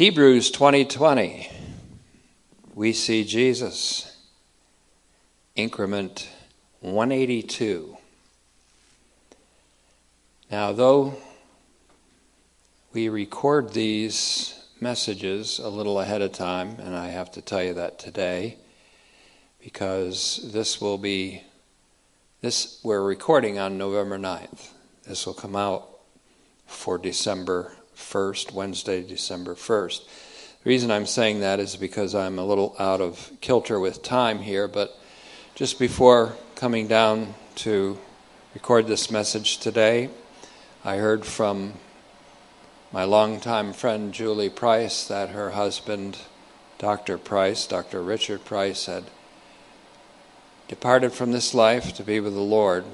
Hebrews 2020. We see Jesus. Increment 182. Now, though we record these messages a little ahead of time, and I have to tell you that today because this will be this we're recording on November 9th. This will come out for December 1st, Wednesday, December 1st. The reason I'm saying that is because I'm a little out of kilter with time here, but just before coming down to record this message today, I heard from my longtime friend Julie Price that her husband, Dr. Price, Dr. Richard Price, had departed from this life to be with the Lord.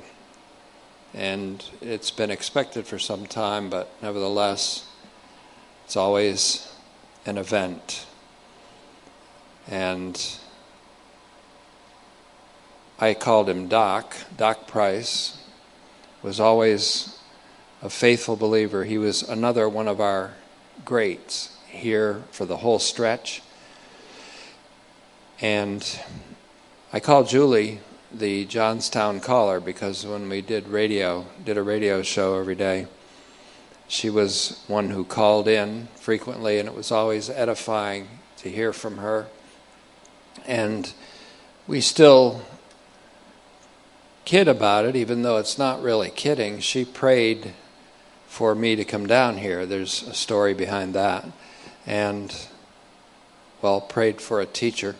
And it's been expected for some time, but nevertheless, it's always an event. And I called him Doc. Doc Price was always a faithful believer. He was another one of our greats here for the whole stretch. And I called Julie the Johnstown caller because when we did radio, did a radio show every day, she was one who called in frequently, and it was always edifying to hear from her. And we still kid about it, even though it's not really kidding. She prayed for me to come down here. There's a story behind that. And, well, prayed for a teacher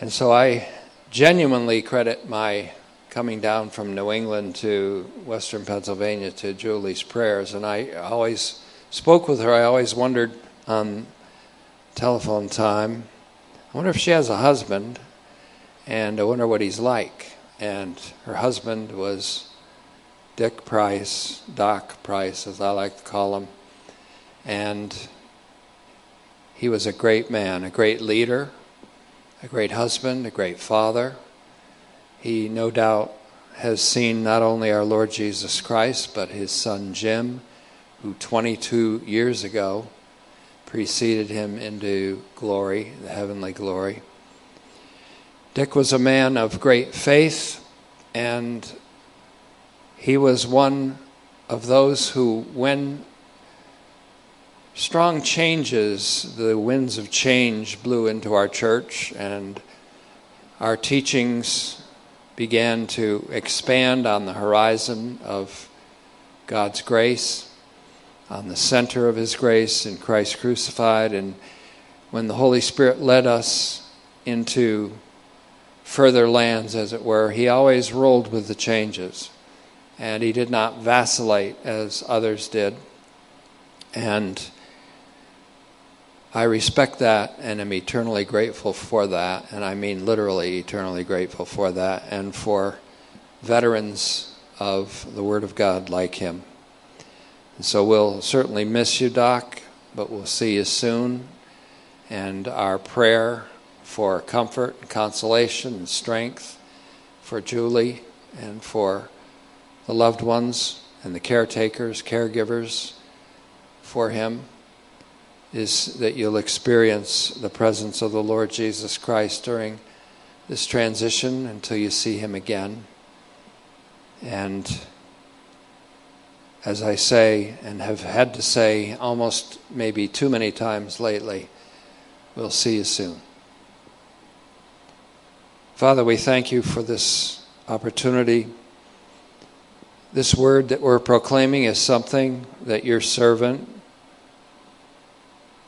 and so I genuinely credit my coming down from New England to Western Pennsylvania to Julie's prayers. And I always spoke with her. I always wondered on telephone time, I wonder if she has a husband, and I wonder what he's like. And her husband was Dick Price, Doc Price, as I like to call him. And he was a great man, a great leader, a great husband, a great father. He no doubt has seen not only our Lord Jesus Christ, but his son Jim, who 22 years ago preceded him into glory, the heavenly glory. Dick was a man of great faith, and he was one of those who, when strong changes, the winds of change blew into our church, and our teachings began to expand on the horizon of God's grace, on the center of His grace in Christ crucified. And when the Holy Spirit led us into further lands, as it were, He always rolled with the changes. And He did not vacillate as others did. And I respect that and am eternally grateful for that, and I mean literally eternally grateful for that, and for veterans of the Word of God like him. And so we'll certainly miss you, Doc, but we'll see you soon. And our prayer for comfort and consolation and strength for Julie and for the loved ones and the caretakers, caregivers for him is that you'll experience the presence of the Lord Jesus Christ during this transition until you see Him again. And as I say, and have had to say almost maybe too many times lately, we'll see you soon. Father, we thank you for this opportunity. This word that we're proclaiming is something that your servant,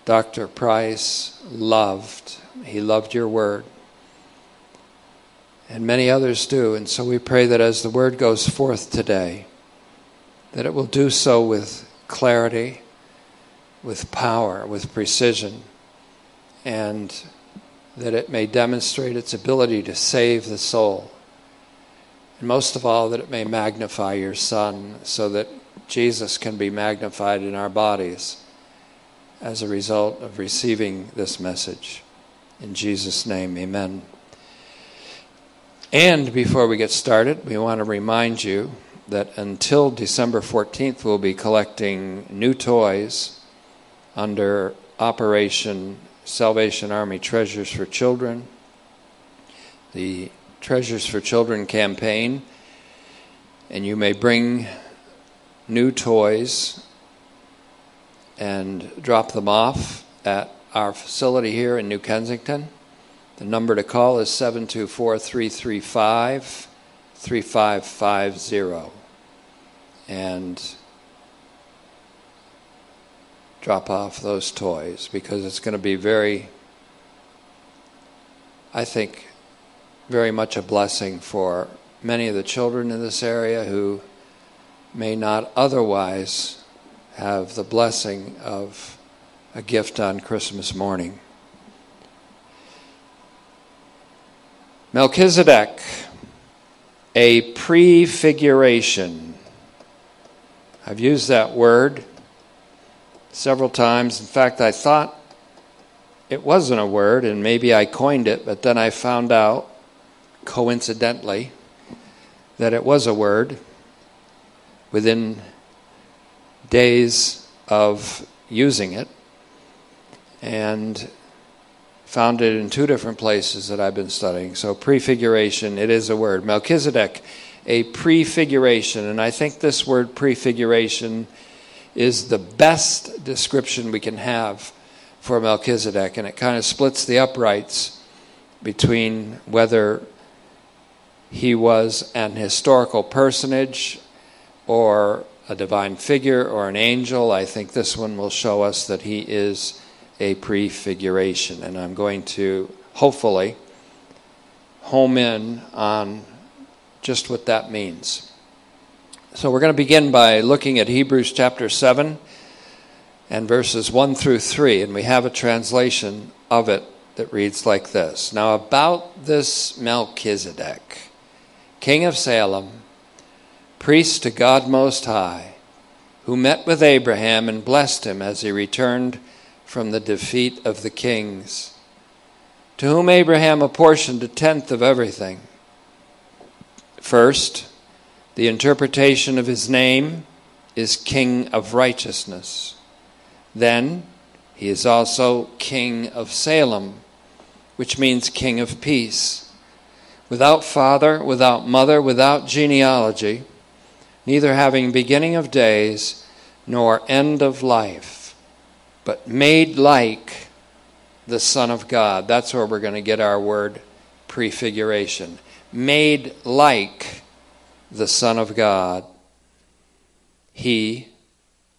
Dr. Price loved. He loved your word. And many others do. And so we pray that as the word goes forth today, that it will do so with clarity, with power, with precision, and that it may demonstrate its ability to save the soul. And most of all, that it may magnify your Son so that Jesus can be magnified in our bodies as a result of receiving this message. In Jesus' name, amen. And before we get started, we want to remind you that until December 14th, we'll be collecting new toys under Operation Salvation Army Treasures for Children, the Treasures for Children campaign, and you may bring new toys and drop them off at our facility here in New Kensington. The number to call is 724 335 3550. And drop off those toys because it's going to be very, I think, very much a blessing for many of the children in this area who may not otherwise have the blessing of a gift on Christmas morning. Melchizedek, a prefiguration. I've used that word several times. In fact, I thought it wasn't a word and maybe I coined it, but then I found out, coincidentally, that it was a word within days of using it and found it in two different places that I've been studying. So, prefiguration, it is a word. Melchizedek, a prefiguration. And I think this word prefiguration is the best description we can have for Melchizedek. And it kind of splits the uprights between whether he was an historical personage or a divine figure or an angel. I think this one will show us that he is a prefiguration. And I'm going to hopefully home in on just what that means. So we're going to begin by looking at Hebrews chapter 7 and verses 1 through 3. And we have a translation of it that reads like this Now, about this Melchizedek, king of Salem, priest to God Most High, who met with Abraham and blessed him as he returned from the defeat of the kings, to whom Abraham apportioned a tenth of everything. First, the interpretation of his name is King of Righteousness. Then, he is also King of Salem, which means King of Peace. Without father, without mother, without genealogy, neither having beginning of days nor end of life but made like the Son of God. That's where we're going to get our word prefiguration. Made like the Son of God. He,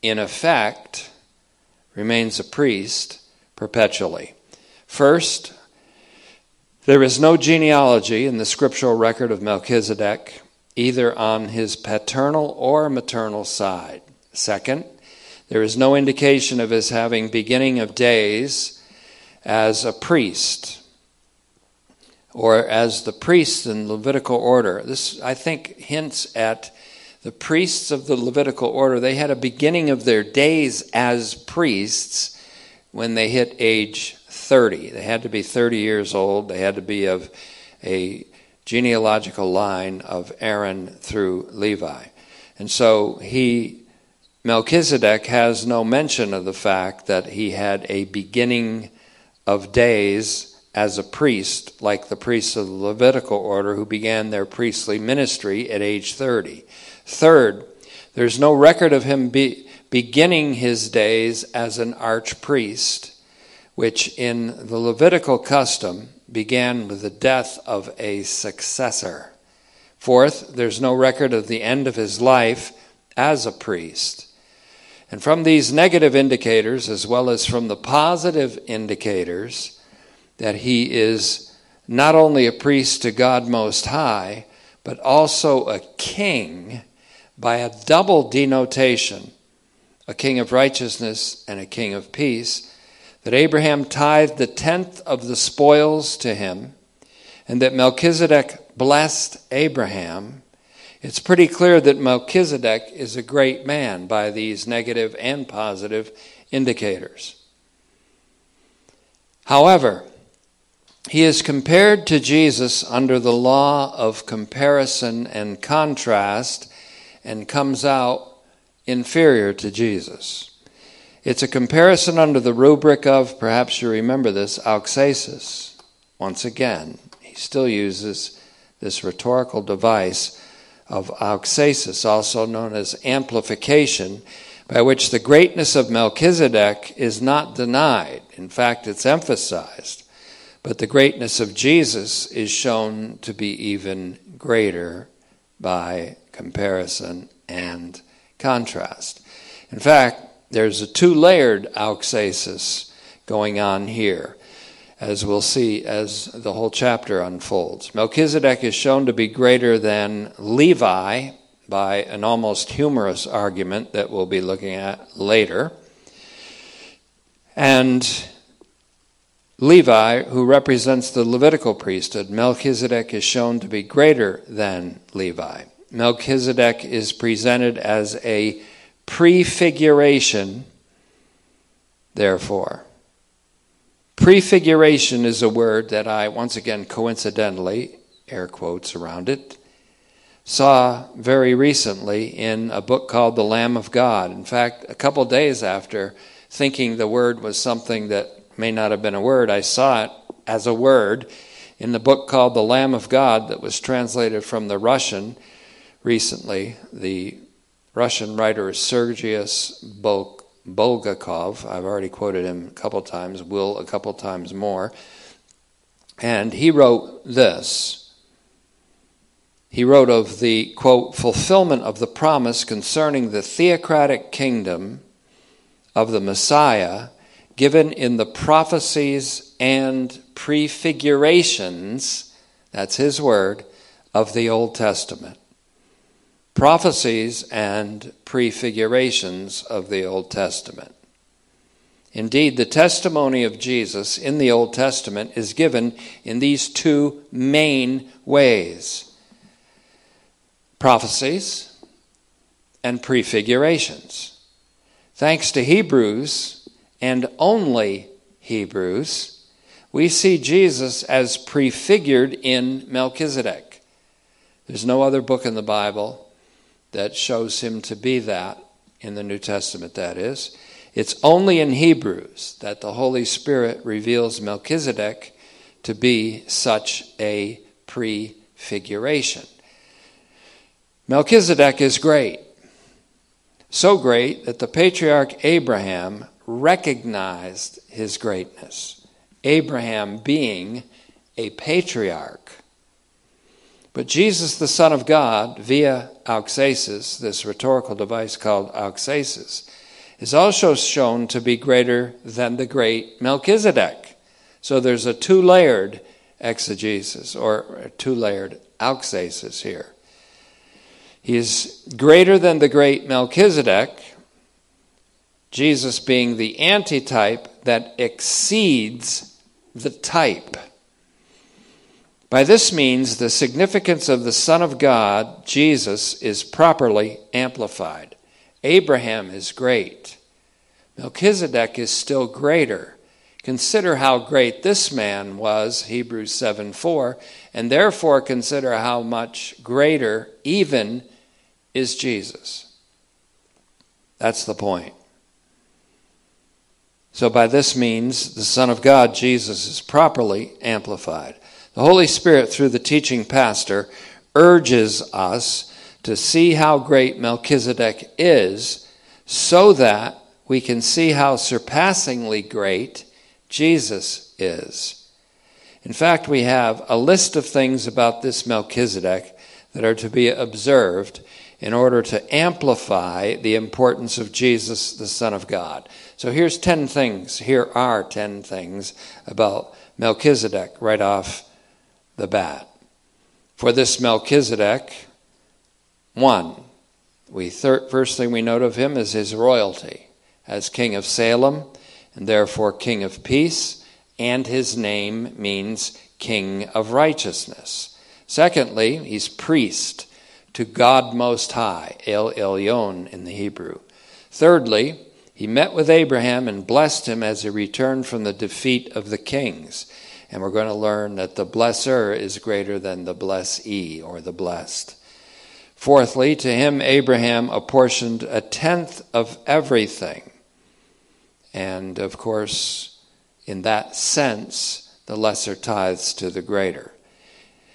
in effect, remains a priest perpetually. First, there is no genealogy in the scriptural record of Melchizedek, either on his paternal or maternal side. Second, there is no indication of his having beginning of days as a priest or as the priests in Levitical order. This, I think, hints at the priests of the Levitical order. They had a beginning of their days as priests when they hit age 30. They had to be 30 years old, they had to be of a genealogical line of Aaron through Levi. And so he Melchizedek has no mention of the fact that he had a beginning of days as a priest, like the priests of the Levitical order who began their priestly ministry at age 30. Third, there's no record of him be, beginning his days as an archpriest, which in the Levitical custom began with the death of a successor. Fourth, there's no record of the end of his life as a priest. And from these negative indicators, as well as from the positive indicators, that he is not only a priest to God Most High, but also a king by a double denotation a king of righteousness and a king of peace, that Abraham tithed the tenth of the spoils to him, and that Melchizedek blessed Abraham it's pretty clear that Melchizedek is a great man by these negative and positive indicators. However, he is compared to Jesus under the law of comparison and contrast and comes out inferior to Jesus. It's a comparison under the rubric of, perhaps you remember this, auxesis. Once again, he still uses this rhetorical device of auxesis, also known as amplification, by which the greatness of Melchizedek is not denied. In fact, it's emphasized. But the greatness of Jesus is shown to be even greater by comparison and contrast. In fact, there's a two layered auxesis going on here as we'll see as the whole chapter unfolds. Melchizedek is shown to be greater than Levi by an almost humorous argument that we'll be looking at later. And Levi, who represents the Levitical priesthood, Melchizedek is shown to be greater than Levi. Melchizedek is presented as a prefiguration, therefore. Prefiguration is a word that I, once again, coincidentally, air quotes around it, saw very recently in a book called The Lamb of God. In fact, a couple days after thinking the word was something that may not have been a word, I saw it as a word in the book called The Lamb of God that was translated from the Russian recently. The Russian writer Sergius Bulgakov. I've already quoted him a couple times, will a couple times more. And he wrote this. He wrote of the, quote, fulfillment of the promise concerning the theocratic kingdom of the Messiah given in the prophecies and prefigurations, that's his word, of the Old Testament prophecies and prefigurations of the Old Testament. Indeed, the testimony of Jesus in the Old Testament is given in these two main ways prophecies and prefigurations. Thanks to Hebrews and only Hebrews, we see Jesus as prefigured in Melchizedek. There's no other book in the Bible that shows him to be that in the New Testament, that is. It's only in Hebrews that the Holy Spirit reveals Melchizedek to be such a prefiguration. Melchizedek is great. So great that the patriarch Abraham recognized his greatness. Abraham being a patriarch. But Jesus, the Son of God, via auxesis, this rhetorical device called auxesis, is also shown to be greater than the great Melchizedek. So there's a two layered exegesis or two layered auxesis here. He is greater than the great Melchizedek, Jesus being the antitype that exceeds the type. By this means, the significance of the Son of God, Jesus, is properly amplified. Abraham is great. Melchizedek is still greater. Consider how great this man was, Hebrews 7 4, and therefore consider how much greater even is Jesus. That's the point. So, by this means, the Son of God, Jesus, is properly amplified. The Holy Spirit, through the teaching pastor, urges us to see how great Melchizedek is so that we can see how surpassingly great Jesus is. In fact, we have a list of things about this Melchizedek that are to be observed in order to amplify the importance of Jesus, the Son of God. So here's 10 things. Here are 10 things about Melchizedek right off the bat. For this Melchizedek, one, we first thing we note of him is his royalty as king of Salem and therefore king of peace, and his name means king of righteousness. Secondly, he's priest to God Most High, El Elyon in the Hebrew. Thirdly, he met with Abraham and blessed him as he returned from the defeat of the kings. And we're going to learn that the blesser is greater than the blessee or the blessed. Fourthly, to him Abraham apportioned a tenth of everything. And of course, in that sense, the lesser tithes to the greater.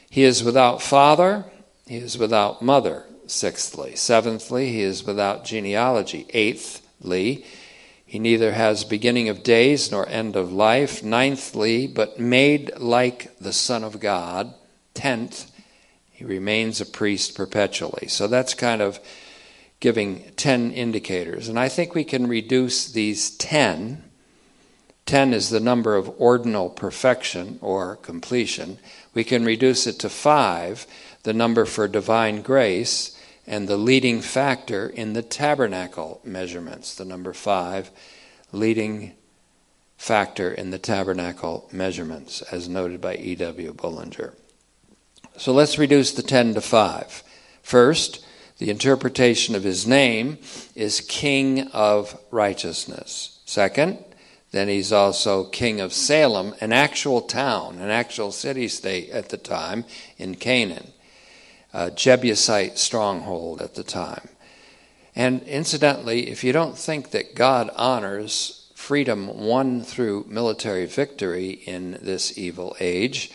He is without father, he is without mother, sixthly. Seventhly, he is without genealogy. Eighthly, he neither has beginning of days nor end of life. Ninthly, but made like the Son of God. Tenth, he remains a priest perpetually. So that's kind of giving 10 indicators. And I think we can reduce these 10. 10 is the number of ordinal perfection or completion. We can reduce it to 5, the number for divine grace, and the leading factor in the tabernacle measurements, the number 5, leading factor in the tabernacle measurements, as noted by E.W. Bullinger. So let's reduce the 10 to 5. First, the interpretation of his name is King of Righteousness. Second, then he's also King of Salem, an actual town, an actual city state at the time in Canaan, a Jebusite stronghold at the time. And incidentally, if you don't think that God honors freedom won through military victory in this evil age,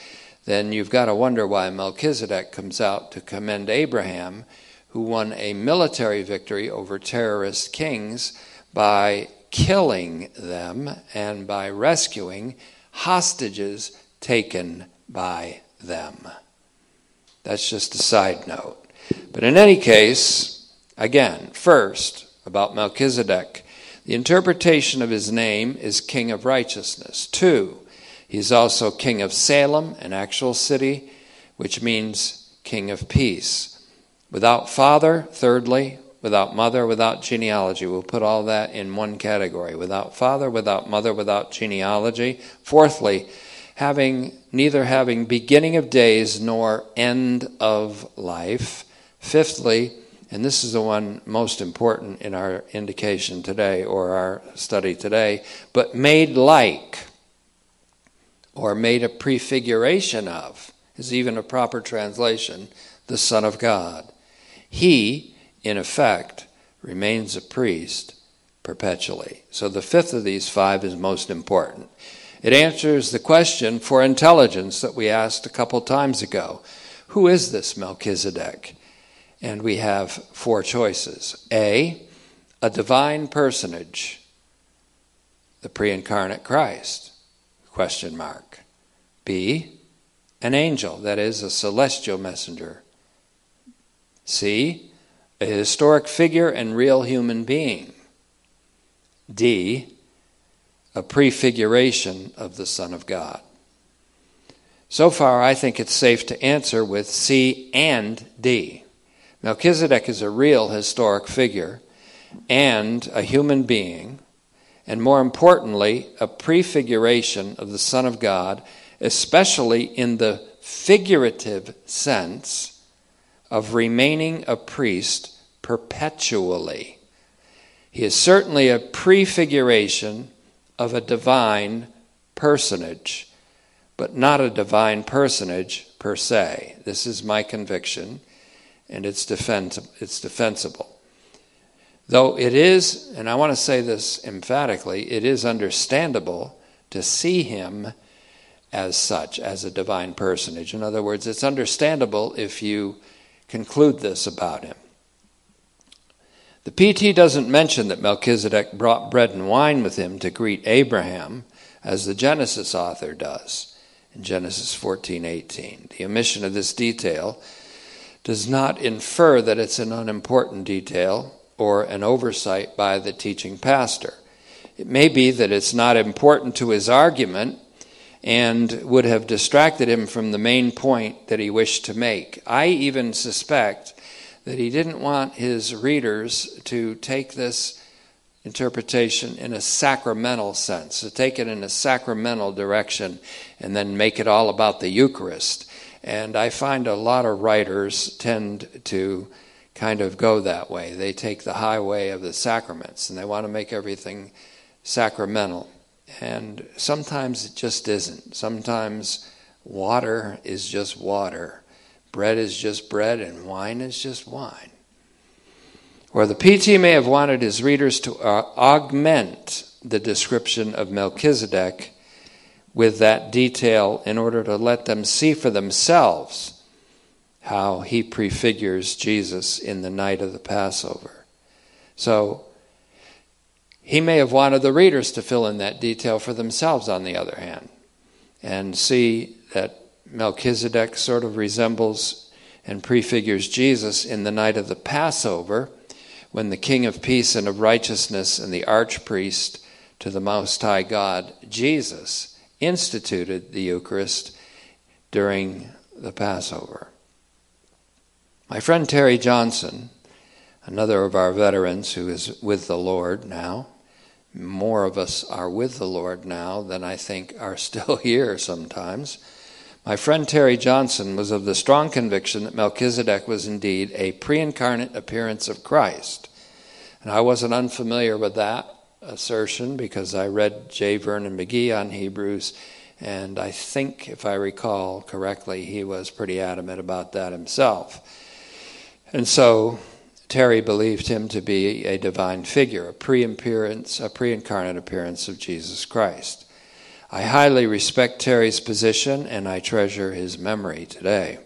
then you've got to wonder why Melchizedek comes out to commend Abraham, who won a military victory over terrorist kings by killing them and by rescuing hostages taken by them. That's just a side note. But in any case, again, first, about Melchizedek, the interpretation of his name is King of Righteousness. Two, He's also king of Salem, an actual city, which means king of peace. Without father, thirdly, without mother, without genealogy. We'll put all that in one category. Without father, without mother, without genealogy. Fourthly, having neither having beginning of days nor end of life. Fifthly, and this is the one most important in our indication today or our study today, but made like or made a prefiguration of, is even a proper translation, the Son of God. He, in effect, remains a priest perpetually. So the fifth of these five is most important. It answers the question for intelligence that we asked a couple times ago Who is this Melchizedek? And we have four choices A, a divine personage, the pre incarnate Christ. Question mark. B, an angel, that is, a celestial messenger. C, a historic figure and real human being. D, a prefiguration of the Son of God. So far, I think it's safe to answer with C and D. Melchizedek is a real historic figure and a human being and more importantly, a prefiguration of the Son of God, especially in the figurative sense of remaining a priest perpetually. He is certainly a prefiguration of a divine personage, but not a divine personage per se. This is my conviction, and it's, it's defensible. Though it is, and I want to say this emphatically, it is understandable to see him as such, as a divine personage. In other words, it's understandable if you conclude this about him. The PT doesn't mention that Melchizedek brought bread and wine with him to greet Abraham, as the Genesis author does in Genesis 14:18. The omission of this detail does not infer that it's an unimportant detail or an oversight by the teaching pastor. It may be that it's not important to his argument and would have distracted him from the main point that he wished to make. I even suspect that he didn't want his readers to take this interpretation in a sacramental sense, to take it in a sacramental direction and then make it all about the Eucharist. And I find a lot of writers tend to kind of go that way. They take the highway of the sacraments and they want to make everything sacramental. And sometimes it just isn't. Sometimes water is just water, bread is just bread, and wine is just wine. Or the PT may have wanted his readers to uh, augment the description of Melchizedek with that detail in order to let them see for themselves how he prefigures Jesus in the night of the Passover. So, he may have wanted the readers to fill in that detail for themselves, on the other hand, and see that Melchizedek sort of resembles and prefigures Jesus in the night of the Passover when the King of Peace and of Righteousness and the archpriest to the Most High God, Jesus, instituted the Eucharist during the Passover. My friend Terry Johnson, another of our veterans who is with the Lord now, more of us are with the Lord now than I think are still here sometimes. My friend Terry Johnson was of the strong conviction that Melchizedek was indeed a pre incarnate appearance of Christ. And I wasn't unfamiliar with that assertion because I read J. Vernon McGee on Hebrews, and I think, if I recall correctly, he was pretty adamant about that himself. And so Terry believed him to be a divine figure, a pre-appearance, a pre-incarnate appearance of Jesus Christ. I highly respect Terry's position and I treasure his memory today.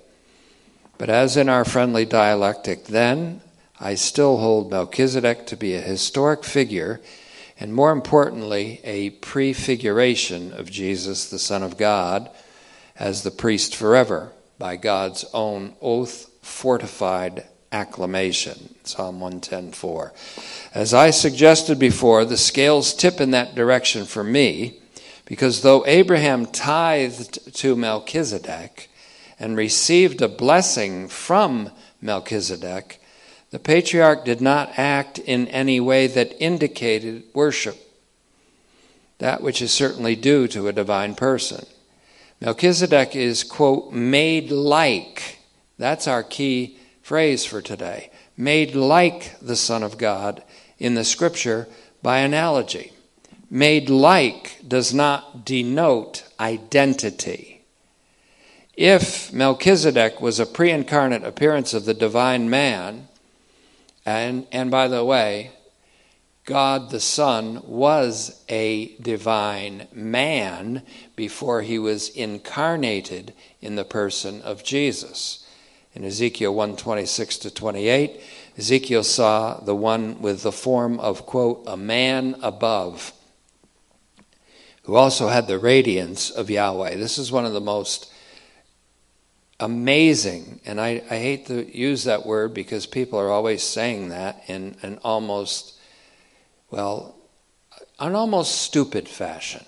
But as in our friendly dialectic then, I still hold Melchizedek to be a historic figure and more importantly, a prefiguration of Jesus, the Son of God, as the priest forever by God's own oath fortified acclamation. Psalm 110:4. As I suggested before, the scales tip in that direction for me because though Abraham tithed to Melchizedek and received a blessing from Melchizedek, the patriarch did not act in any way that indicated worship, that which is certainly due to a divine person. Melchizedek is, quote, made like. That's our key phrase for today made like the Son of God in the scripture by analogy. Made like does not denote identity. If Melchizedek was a pre incarnate appearance of the divine man, and, and by the way, God the Son was a divine man before he was incarnated in the person of Jesus in Ezekiel 126 to 28, Ezekiel saw the one with the form of, quote, a man above, who also had the radiance of Yahweh. This is one of the most amazing, and I, I hate to use that word because people are always saying that in an almost, well, an almost stupid fashion.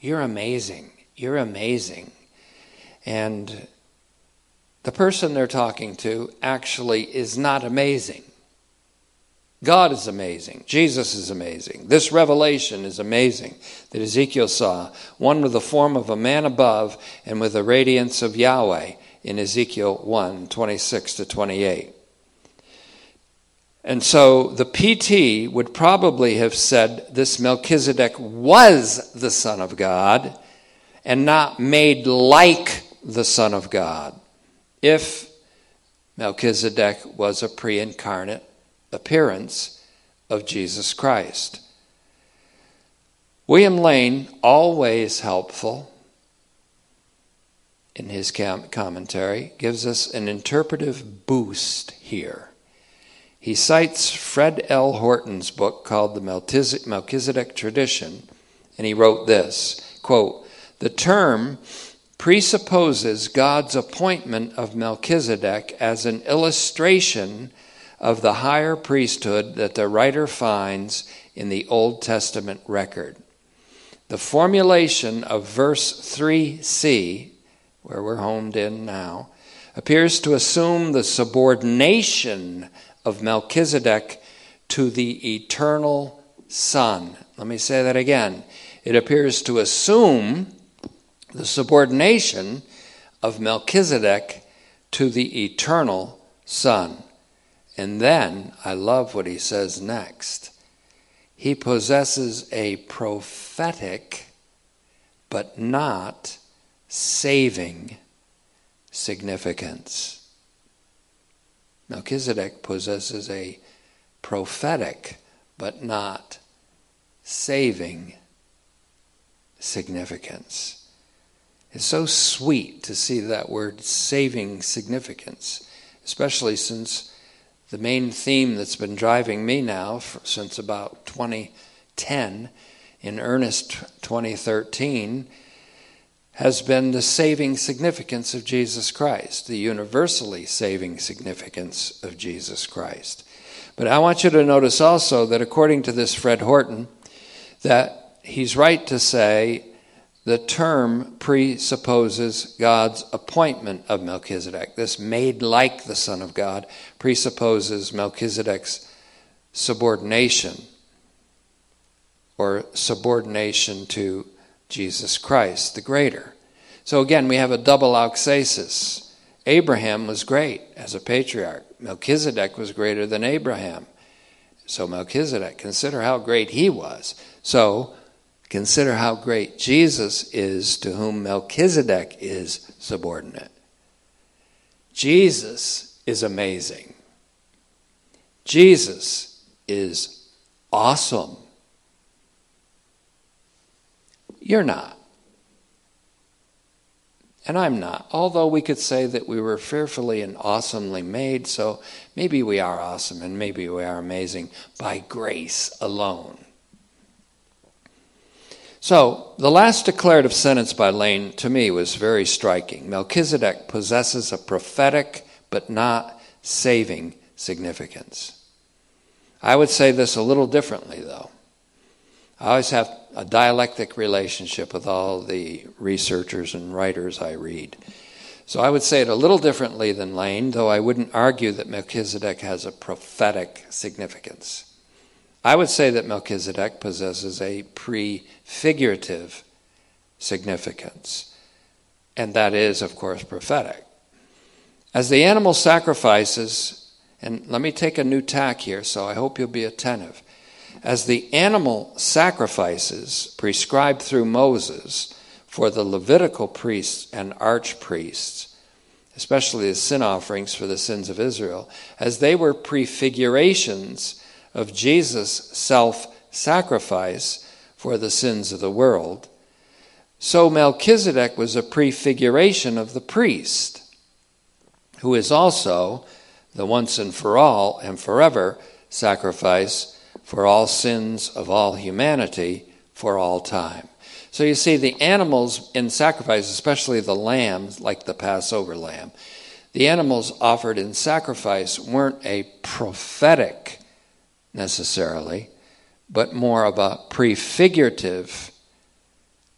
You're amazing. You're amazing. And the person they're talking to actually is not amazing. God is amazing. Jesus is amazing. This revelation is amazing that Ezekiel saw, one with the form of a man above and with the radiance of Yahweh in Ezekiel 1 26 to 28. And so the PT would probably have said this Melchizedek was the Son of God and not made like the Son of God if Melchizedek was a pre incarnate appearance of Jesus Christ. William Lane, always helpful in his commentary, gives us an interpretive boost here. He cites Fred L. Horton's book called The Melchizedek Tradition, and he wrote this quote, The term presupposes God's appointment of Melchizedek as an illustration of the higher priesthood that the writer finds in the Old Testament record. The formulation of verse 3c, where we're homed in now, appears to assume the subordination of Melchizedek to the eternal Son. Let me say that again. It appears to assume the subordination of Melchizedek to the eternal Son. And then I love what he says next. He possesses a prophetic but not saving significance. Melchizedek possesses a prophetic but not saving significance. It's so sweet to see that word saving significance, especially since the main theme that's been driving me now for, since about 2010, in earnest 2013, has been the saving significance of Jesus Christ, the universally saving significance of Jesus Christ. But I want you to notice also that according to this Fred Horton, that he's right to say the term presupposes God's appointment of Melchizedek. This made like the Son of God presupposes Melchizedek's subordination or subordination to Jesus Christ, the greater. So again, we have a double auxesis. Abraham was great as a patriarch. Melchizedek was greater than Abraham. So Melchizedek, consider how great he was. So Consider how great Jesus is to whom Melchizedek is subordinate. Jesus is amazing. Jesus is awesome. You're not. And I'm not. Although we could say that we were fearfully and awesomely made, so maybe we are awesome and maybe we are amazing by grace alone. So, the last declarative sentence by Lane to me was very striking. Melchizedek possesses a prophetic but not saving significance. I would say this a little differently, though. I always have a dialectic relationship with all the researchers and writers I read. So I would say it a little differently than Lane, though I wouldn't argue that Melchizedek has a prophetic significance. I would say that Melchizedek possesses a prefigurative significance, and that is, of course, prophetic. As the animal sacrifices, and let me take a new tack here, so I hope you'll be attentive. As the animal sacrifices prescribed through Moses for the Levitical priests and archpriests, especially the sin offerings for the sins of Israel, as they were prefigurations of Jesus' self sacrifice for the sins of the world, so Melchizedek was a prefiguration of the priest, who is also the once and for all and forever sacrifice for all sins of all humanity for all time. So you see, the animals in sacrifice, especially the lambs, like the Passover lamb, the animals offered in sacrifice weren't a prophetic necessarily, but more of a prefigurative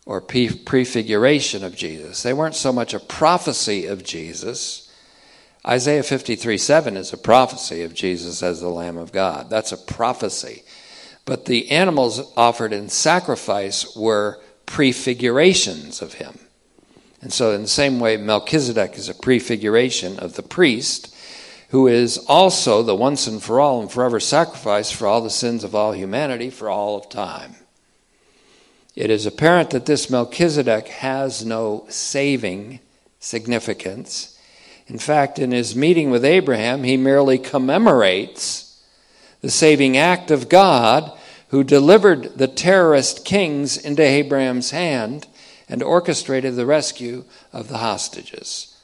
or prefiguration of Jesus. They weren't so much a prophecy of Jesus. Isaiah 53 7 is a prophecy of Jesus as the Lamb of God. That's a prophecy. But the animals offered in sacrifice were prefigurations of him. And so, in the same way, Melchizedek is a prefiguration of the priest who is also the once and for all and forever sacrifice for all the sins of all humanity for all of time. It is apparent that this Melchizedek has no saving significance. In fact, in his meeting with Abraham, he merely commemorates the saving act of God who delivered the terrorist kings into Abraham's hand and orchestrated the rescue of the hostages.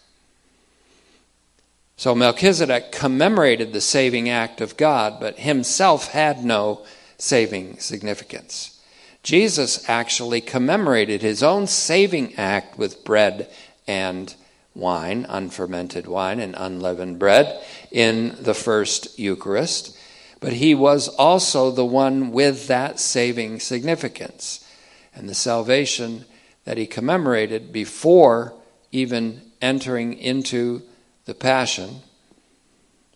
So Melchizedek commemorated the saving act of God, but himself had no saving significance. Jesus actually commemorated his own saving act with bread and wine, unfermented wine and unleavened bread, in the first Eucharist. But he was also the one with that saving significance and the salvation that he commemorated before even entering into the Passion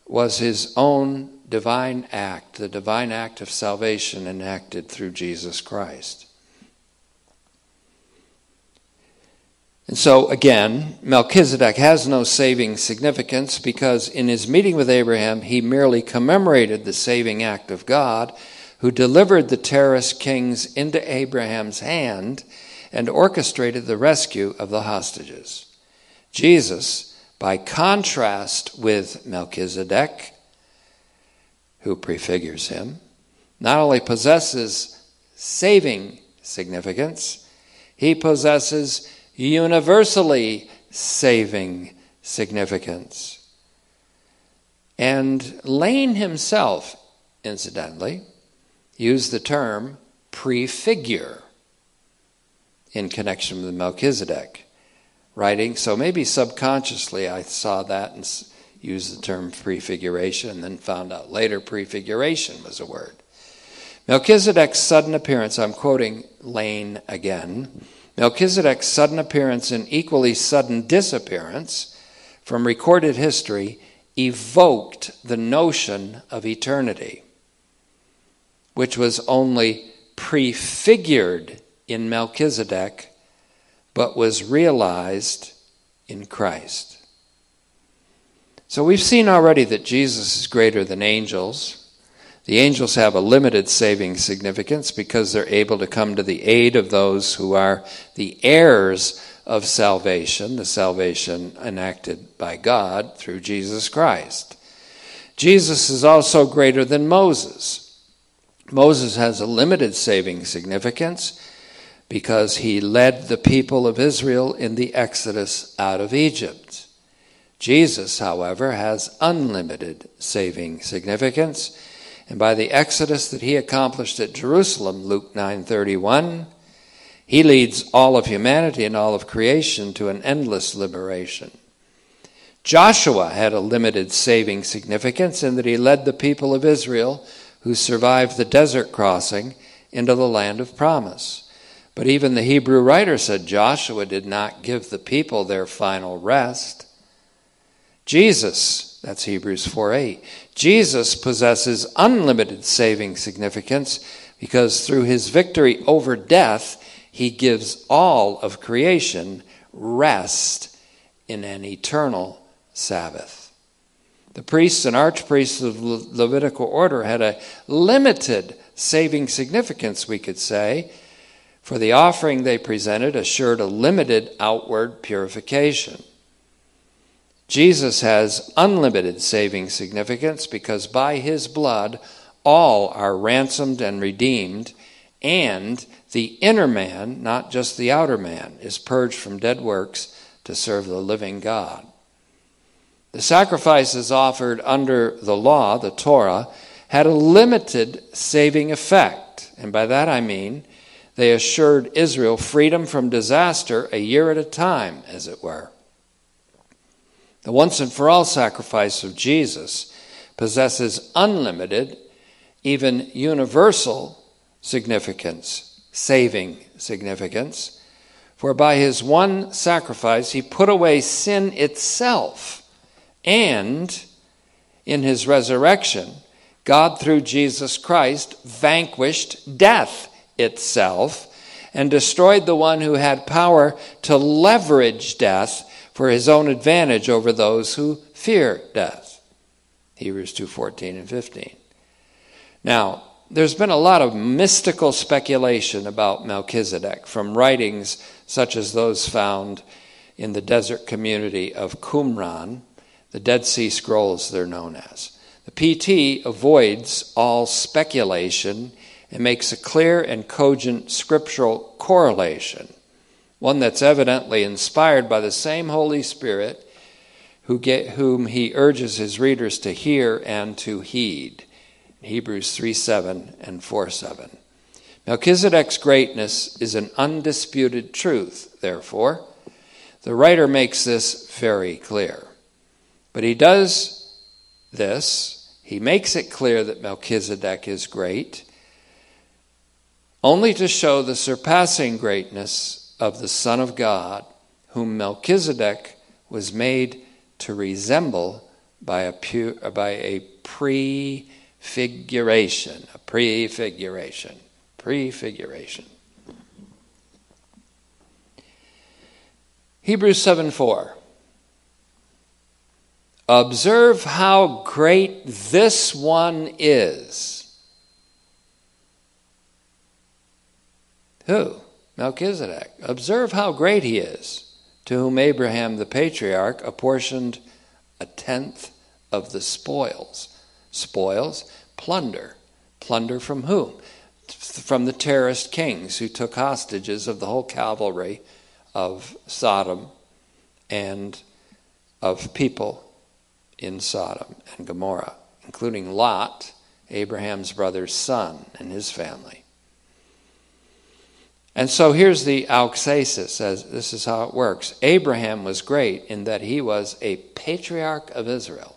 was his own divine act, the divine act of salvation enacted through Jesus Christ. And so, again, Melchizedek has no saving significance because in his meeting with Abraham, he merely commemorated the saving act of God who delivered the terrorist kings into Abraham's hand and orchestrated the rescue of the hostages. Jesus by contrast with Melchizedek, who prefigures him, not only possesses saving significance, he possesses universally saving significance. And Lane himself, incidentally, used the term prefigure in connection with Melchizedek writing. So maybe subconsciously I saw that and used the term prefiguration and then found out later prefiguration was a word. Melchizedek's sudden appearance, I'm quoting Lane again. Melchizedek's sudden appearance and equally sudden disappearance from recorded history evoked the notion of eternity, which was only prefigured in Melchizedek, but was realized in Christ. So we've seen already that Jesus is greater than angels. The angels have a limited saving significance because they're able to come to the aid of those who are the heirs of salvation, the salvation enacted by God through Jesus Christ. Jesus is also greater than Moses. Moses has a limited saving significance because he led the people of Israel in the exodus out of Egypt. Jesus, however, has unlimited saving significance and by the exodus that he accomplished at Jerusalem, Luke 9:31, he leads all of humanity and all of creation to an endless liberation. Joshua had a limited saving significance in that he led the people of Israel who survived the desert crossing into the land of promise. But even the Hebrew writer said Joshua did not give the people their final rest. Jesus, that's Hebrews 4 8, Jesus possesses unlimited saving significance because through his victory over death, he gives all of creation rest in an eternal Sabbath. The priests and archpriests of the Levitical order had a limited saving significance, we could say, for the offering they presented assured a limited outward purification. Jesus has unlimited saving significance because by his blood all are ransomed and redeemed, and the inner man, not just the outer man, is purged from dead works to serve the living God. The sacrifices offered under the law, the Torah, had a limited saving effect, and by that I mean they assured Israel freedom from disaster a year at a time, as it were. The once and for all sacrifice of Jesus possesses unlimited, even universal significance, saving significance. For by his one sacrifice, he put away sin itself. And in his resurrection, God, through Jesus Christ, vanquished death itself and destroyed the one who had power to leverage death for his own advantage over those who fear death. Hebrews 2:14 and 15. Now, there's been a lot of mystical speculation about Melchizedek from writings such as those found in the desert community of Qumran, the Dead Sea Scrolls they're known as. The PT avoids all speculation and makes a clear and cogent scriptural correlation one that's evidently inspired by the same Holy Spirit who get, whom he urges his readers to hear and to heed. Hebrews 3 7 and 4 7. Melchizedek's greatness is an undisputed truth, therefore. The writer makes this very clear. But he does this, he makes it clear that Melchizedek is great, only to show the surpassing greatness of the Son of God, whom Melchizedek was made to resemble by a, pu- by a prefiguration. A prefiguration. Prefiguration. Hebrews 7 4. Observe how great this one is. Who? Melchizedek. Observe how great he is, to whom Abraham the patriarch apportioned a tenth of the spoils. Spoils, plunder. Plunder from whom? From the terrorist kings who took hostages of the whole cavalry of Sodom and of people in Sodom and Gomorrah, including Lot, Abraham's brother's son, and his family. And so here's the auxesis, as this is how it works. Abraham was great in that he was a patriarch of Israel,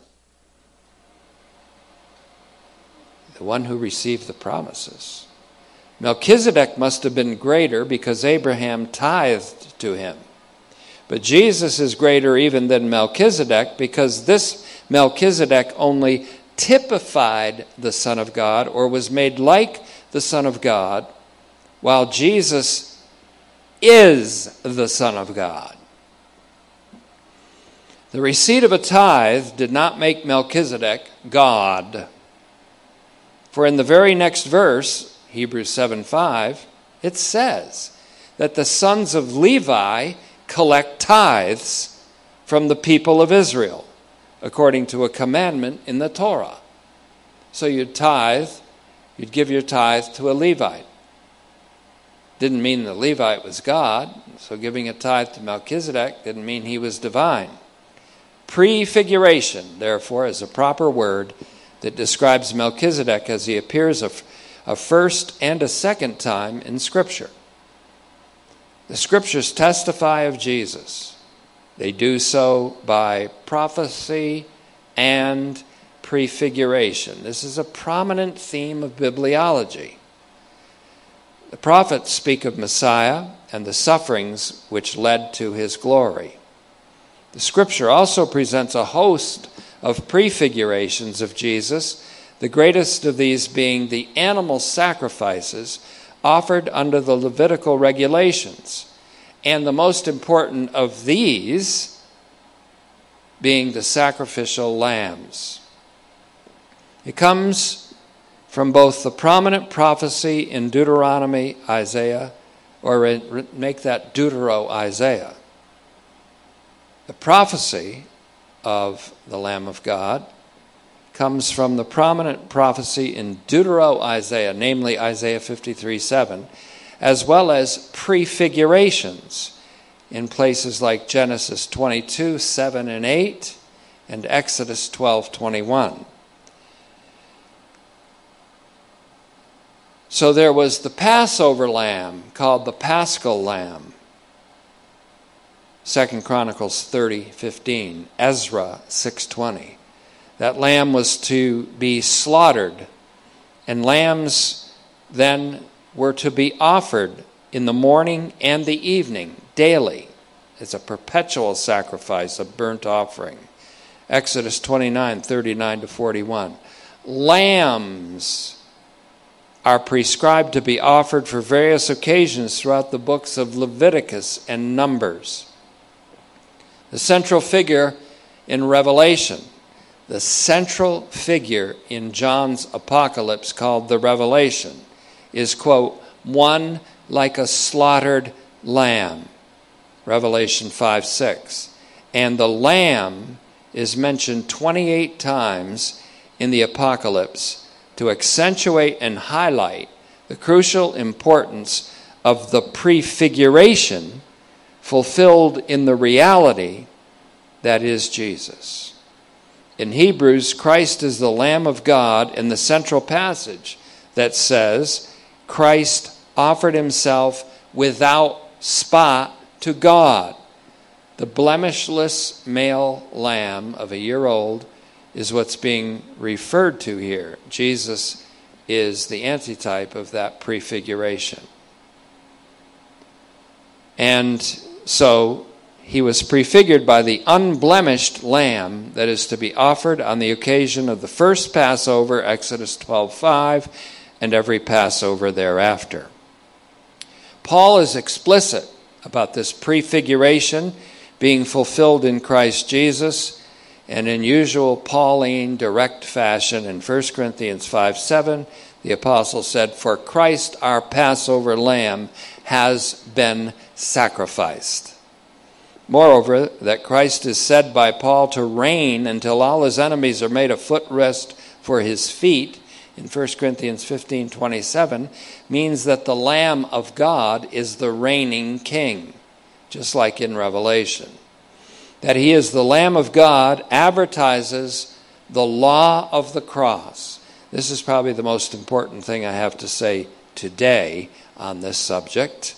the one who received the promises. Melchizedek must have been greater because Abraham tithed to him. But Jesus is greater even than Melchizedek because this Melchizedek only typified the Son of God or was made like the Son of God, while Jesus is the Son of God. The receipt of a tithe did not make Melchizedek God. For in the very next verse, Hebrews 7 5, it says that the sons of Levi collect tithes from the people of Israel, according to a commandment in the Torah. So you'd tithe, you'd give your tithe to a Levite. Didn't mean the Levite was God, so giving a tithe to Melchizedek didn't mean he was divine. Prefiguration, therefore, is a proper word that describes Melchizedek as he appears a, a first and a second time in Scripture. The scriptures testify of Jesus. They do so by prophecy and prefiguration. This is a prominent theme of bibliology. The prophets speak of Messiah and the sufferings which led to his glory. The scripture also presents a host of prefigurations of Jesus, the greatest of these being the animal sacrifices offered under the Levitical regulations. And the most important of these being the sacrificial lambs. It comes from both the prominent prophecy in Deuteronomy, Isaiah, or make that Deutero Isaiah. The prophecy of the Lamb of God comes from the prominent prophecy in Deutero Isaiah, namely Isaiah 53 7, as well as prefigurations in places like Genesis 22 7 and 8 and Exodus 12 21. So there was the Passover lamb called the Paschal lamb. 2 Chronicles 30 15, Ezra 620. That lamb was to be slaughtered, and lambs then were to be offered in the morning and the evening, daily. It's a perpetual sacrifice, a burnt offering. Exodus 29 39 to 41. Lambs are prescribed to be offered for various occasions throughout the books of Leviticus and Numbers. The central figure in Revelation the central figure in John's apocalypse called the Revelation is, quote, one like a slaughtered lamb. Revelation 5 6. And the lamb is mentioned 28 times in the apocalypse to accentuate and highlight the crucial importance of the prefiguration fulfilled in the reality that is Jesus. In Hebrews, Christ is the Lamb of God in the central passage that says, Christ offered himself without spot to God. The blemishless male lamb of a year old is what's being referred to here. Jesus is the antitype of that prefiguration. And so he was prefigured by the unblemished lamb that is to be offered on the occasion of the first Passover, Exodus 12:5, and every Passover thereafter. Paul is explicit about this prefiguration being fulfilled in Christ Jesus, and in usual Pauline direct fashion in 1 Corinthians 5 7, the apostle said, For Christ our Passover lamb has been sacrificed. Moreover, that Christ is said by Paul to reign until all his enemies are made a footrest for his feet in 1 Corinthians 15 27 means that the Lamb of God is the reigning king, just like in Revelation. That he is the Lamb of God advertises the law of the cross. This is probably the most important thing I have to say today on this subject.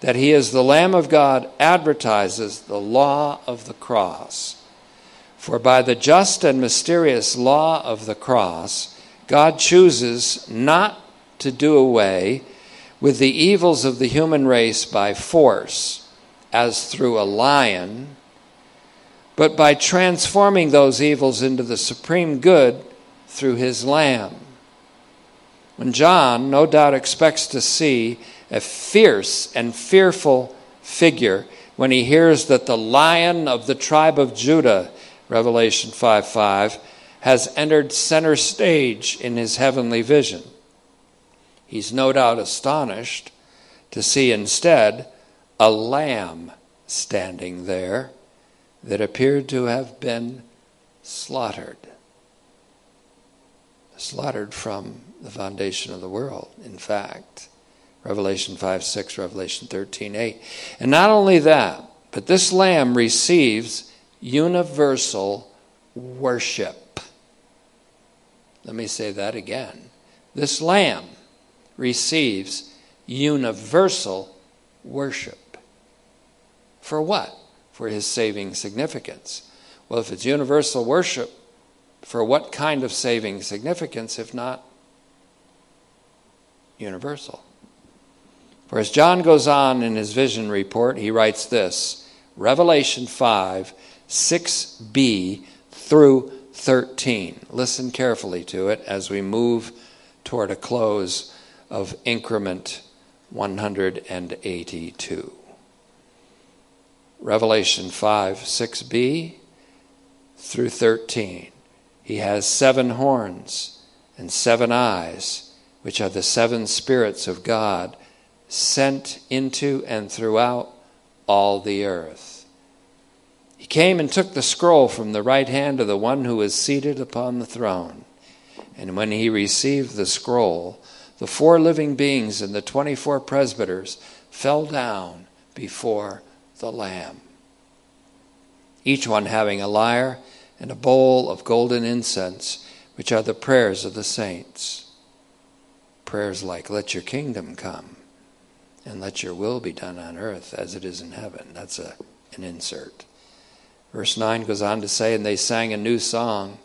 That he is the Lamb of God advertises the law of the cross. For by the just and mysterious law of the cross, God chooses not to do away with the evils of the human race by force, as through a lion, but by transforming those evils into the supreme good through his Lamb. When John, no doubt, expects to see a fierce and fearful figure when he hears that the lion of the tribe of Judah Revelation 5 5, has entered center stage in his heavenly vision. He's no doubt astonished to see instead a lamb standing there that appeared to have been slaughtered. Slaughtered from the foundation of the world, in fact. Revelation 5 6, Revelation 13 8. And not only that, but this lamb receives universal worship. Let me say that again. This lamb receives universal worship. For what? For his saving significance. Well, if it's universal worship, for what kind of saving significance if not universal? For as John goes on in his vision report, he writes this Revelation 5 6b through 13. Listen carefully to it as we move toward a close of increment 182. Revelation 5 6b through 13. He has seven horns and seven eyes, which are the seven spirits of God sent into and throughout all the earth. He came and took the scroll from the right hand of the one who was seated upon the throne. And when he received the scroll, the four living beings and the 24 presbyters fell down before the Lamb, each one having a lyre and a bowl of golden incense, which are the prayers of the saints. Prayers like, Let your kingdom come, and let your will be done on earth as it is in heaven. That's a, an insert. Verse 9 goes on to say, and they sang a new song.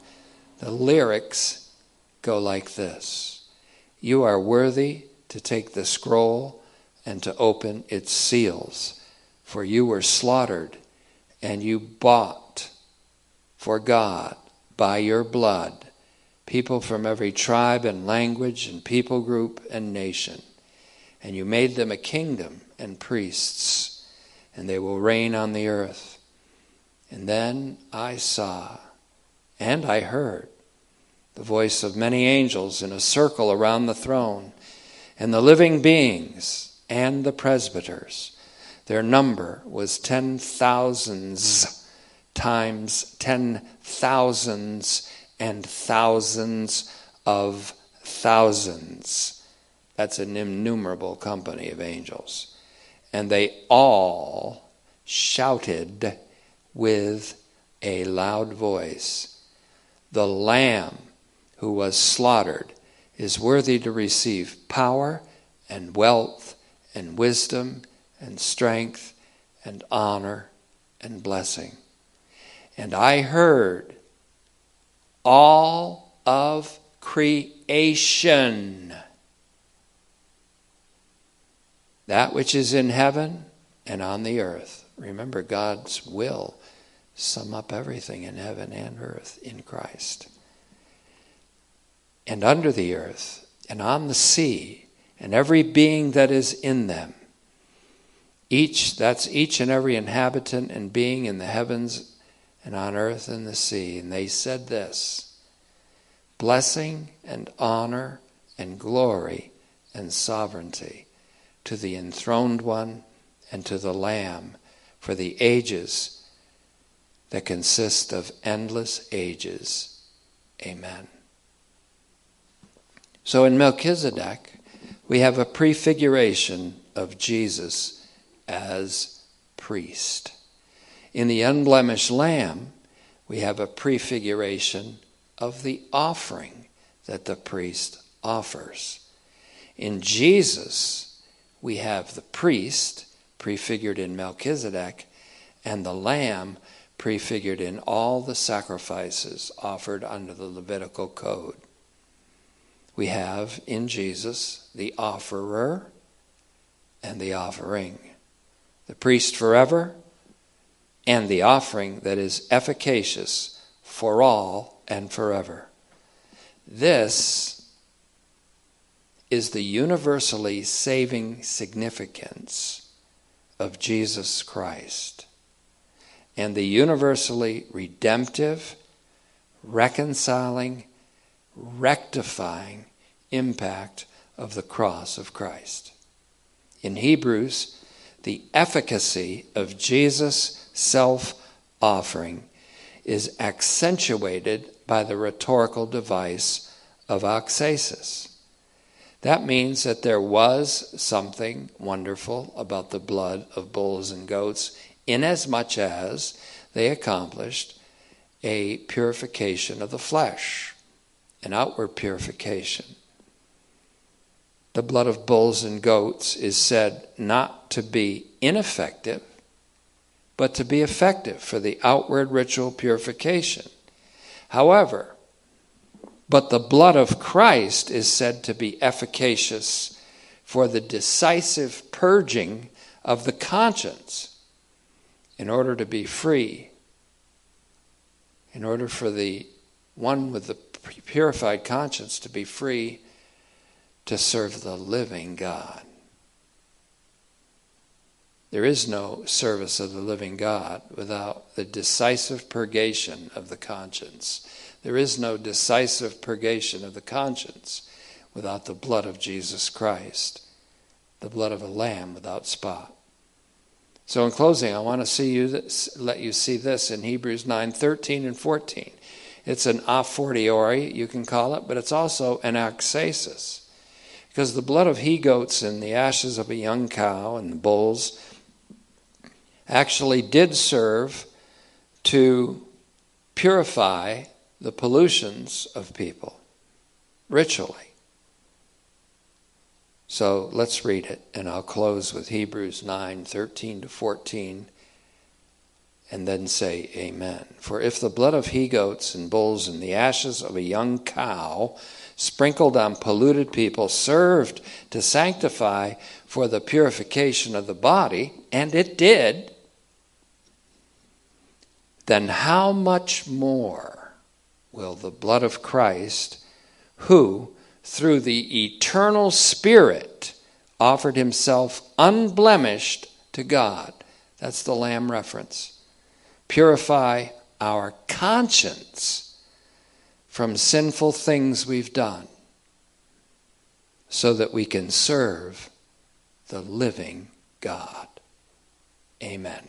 The lyrics go like this You are worthy to take the scroll and to open its seals, for you were slaughtered and you bought for God by your blood people from every tribe and language and people group and nation. And you made them a kingdom and priests, and they will reign on the earth. And then I saw and I heard the voice of many angels in a circle around the throne, and the living beings and the presbyters. Their number was ten thousands times ten thousands and thousands of thousands. That's an innumerable company of angels. And they all shouted with a loud voice The Lamb who was slaughtered is worthy to receive power and wealth and wisdom and strength and honor and blessing. And I heard all of creation, that which is in heaven and on the earth. Remember God's will sum up everything in heaven and earth in Christ. And under the earth, and on the sea, and every being that is in them. Each, that's each and every inhabitant and being in the heavens and on earth and the sea. And they said this Blessing and honor and glory and sovereignty to the enthroned one and to the Lamb for the ages that consist of endless ages. Amen. So in Melchizedek, we have a prefiguration of Jesus as priest. In the unblemished lamb, we have a prefiguration of the offering that the priest offers. In Jesus, we have the priest prefigured in Melchizedek and the lamb prefigured in all the sacrifices offered under the Levitical code. We have in Jesus the offerer and the offering, the priest forever, and the offering that is efficacious for all and forever. This is the universally saving significance of Jesus Christ and the universally redemptive, reconciling, rectifying impact of the cross of Christ. In Hebrews, the efficacy of Jesus' self offering is accentuated by the rhetorical device of auxesis. That means that there was something wonderful about the blood of bulls and goats inasmuch as they accomplished a purification of the flesh, an outward purification. The blood of bulls and goats is said not to be ineffective, but to be effective for the outward ritual purification. However, but the blood of Christ is said to be efficacious for the decisive purging of the conscience in order to be free, in order for the one with the purified conscience to be free to serve the living God. There is no service of the living God without the decisive purgation of the conscience. There is no decisive purgation of the conscience without the blood of Jesus Christ, the blood of a lamb without spot. So in closing, I want to see you this, let you see this in Hebrews 9, 13 and 14. It's an a fortiori, you can call it, but it's also an auxesis. Because the blood of he goats and the ashes of a young cow and the bulls actually did serve to purify the pollutions of people ritually. So let's read it, and I'll close with Hebrews 9 13 to 14, and then say Amen. For if the blood of he goats and bulls and the ashes of a young cow sprinkled on polluted people served to sanctify for the purification of the body, and it did, then how much more will the blood of Christ, who through the eternal Spirit, offered himself unblemished to God. That's the Lamb reference. Purify our conscience from sinful things we've done so that we can serve the living God. Amen.